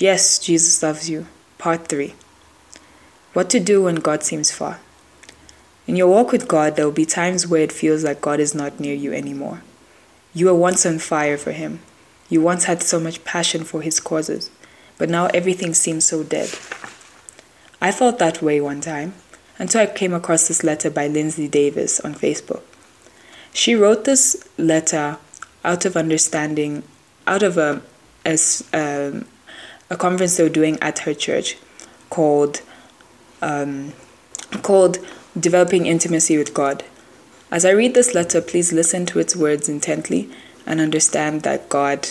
Yes, Jesus loves you. Part 3 What to do when God seems far. In your walk with God, there will be times where it feels like God is not near you anymore. You were once on fire for Him. You once had so much passion for His causes, but now everything seems so dead. I felt that way one time until I came across this letter by Lindsay Davis on Facebook. She wrote this letter out of understanding, out of a, a, um, a conference they were doing at her church called um, called Developing Intimacy with God. As I read this letter, please listen to its words intently and understand that God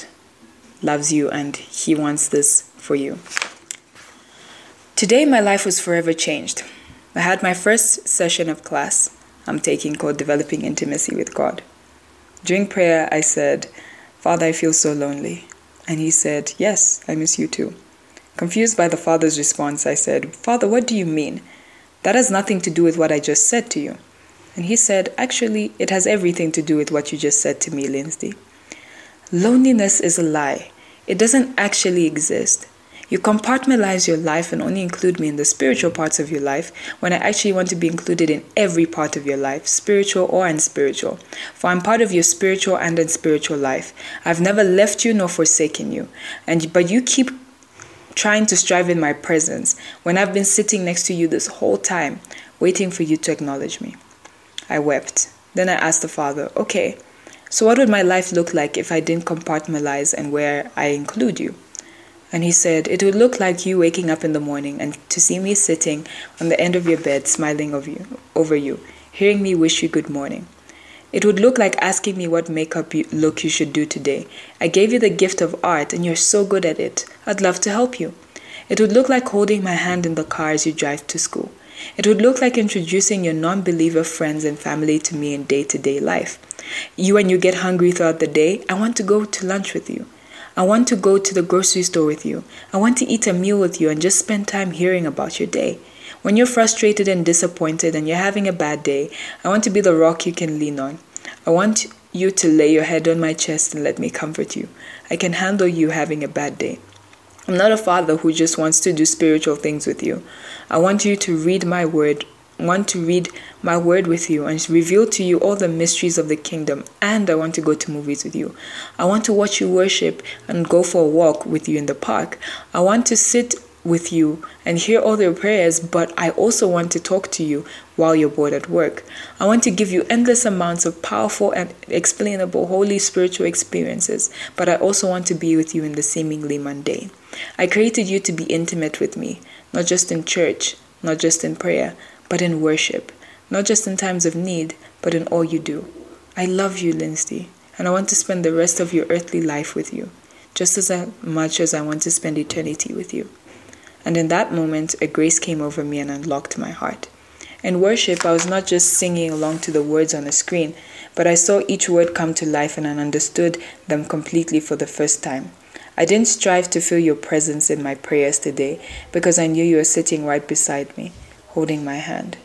loves you and He wants this for you. Today, my life was forever changed. I had my first session of class I'm taking called Developing Intimacy with God. During prayer, I said, Father, I feel so lonely. And he said, Yes, I miss you too. Confused by the father's response, I said, Father, what do you mean? That has nothing to do with what I just said to you. And he said, Actually, it has everything to do with what you just said to me, Lindsay. Loneliness is a lie, it doesn't actually exist. You compartmentalize your life and only include me in the spiritual parts of your life when I actually want to be included in every part of your life, spiritual or unspiritual. For I'm part of your spiritual and unspiritual life. I've never left you nor forsaken you. And but you keep trying to strive in my presence when I've been sitting next to you this whole time, waiting for you to acknowledge me. I wept. Then I asked the Father, okay, so what would my life look like if I didn't compartmentalize and where I include you? And he said, It would look like you waking up in the morning and to see me sitting on the end of your bed smiling over you, over you hearing me wish you good morning. It would look like asking me what makeup you, look you should do today. I gave you the gift of art and you're so good at it. I'd love to help you. It would look like holding my hand in the car as you drive to school. It would look like introducing your non believer friends and family to me in day to day life. You, when you get hungry throughout the day, I want to go to lunch with you. I want to go to the grocery store with you. I want to eat a meal with you and just spend time hearing about your day. When you're frustrated and disappointed and you're having a bad day, I want to be the rock you can lean on. I want you to lay your head on my chest and let me comfort you. I can handle you having a bad day. I'm not a father who just wants to do spiritual things with you. I want you to read my word want to read my word with you and reveal to you all the mysteries of the kingdom. And I want to go to movies with you. I want to watch you worship and go for a walk with you in the park. I want to sit with you and hear all your prayers, but I also want to talk to you while you're bored at work. I want to give you endless amounts of powerful and explainable holy spiritual experiences, but I also want to be with you in the seemingly mundane. I created you to be intimate with me, not just in church, not just in prayer, but in worship, not just in times of need, but in all you do. I love you, Lindsay, and I want to spend the rest of your earthly life with you, just as much as I want to spend eternity with you. And in that moment, a grace came over me and unlocked my heart. In worship, I was not just singing along to the words on the screen, but I saw each word come to life and I understood them completely for the first time. I didn't strive to feel your presence in my prayers today because I knew you were sitting right beside me holding my hand.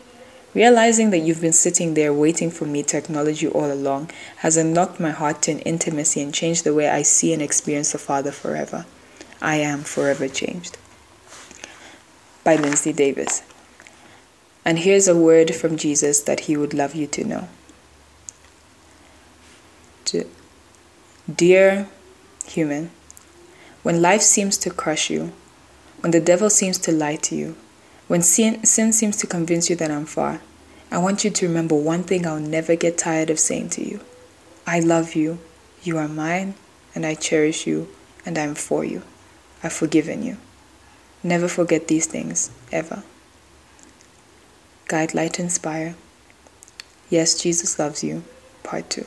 Realizing that you've been sitting there waiting for me to acknowledge you all along has unlocked my heart to an intimacy and changed the way I see and experience the Father forever. I am forever changed. By Lindsay Davis. And here's a word from Jesus that he would love you to know. Dear human, when life seems to crush you, when the devil seems to lie to you, when sin, sin seems to convince you that I'm far, I want you to remember one thing I'll never get tired of saying to you I love you, you are mine, and I cherish you, and I'm for you. I've forgiven you. Never forget these things, ever. Guide, light, inspire. Yes, Jesus loves you. Part 2.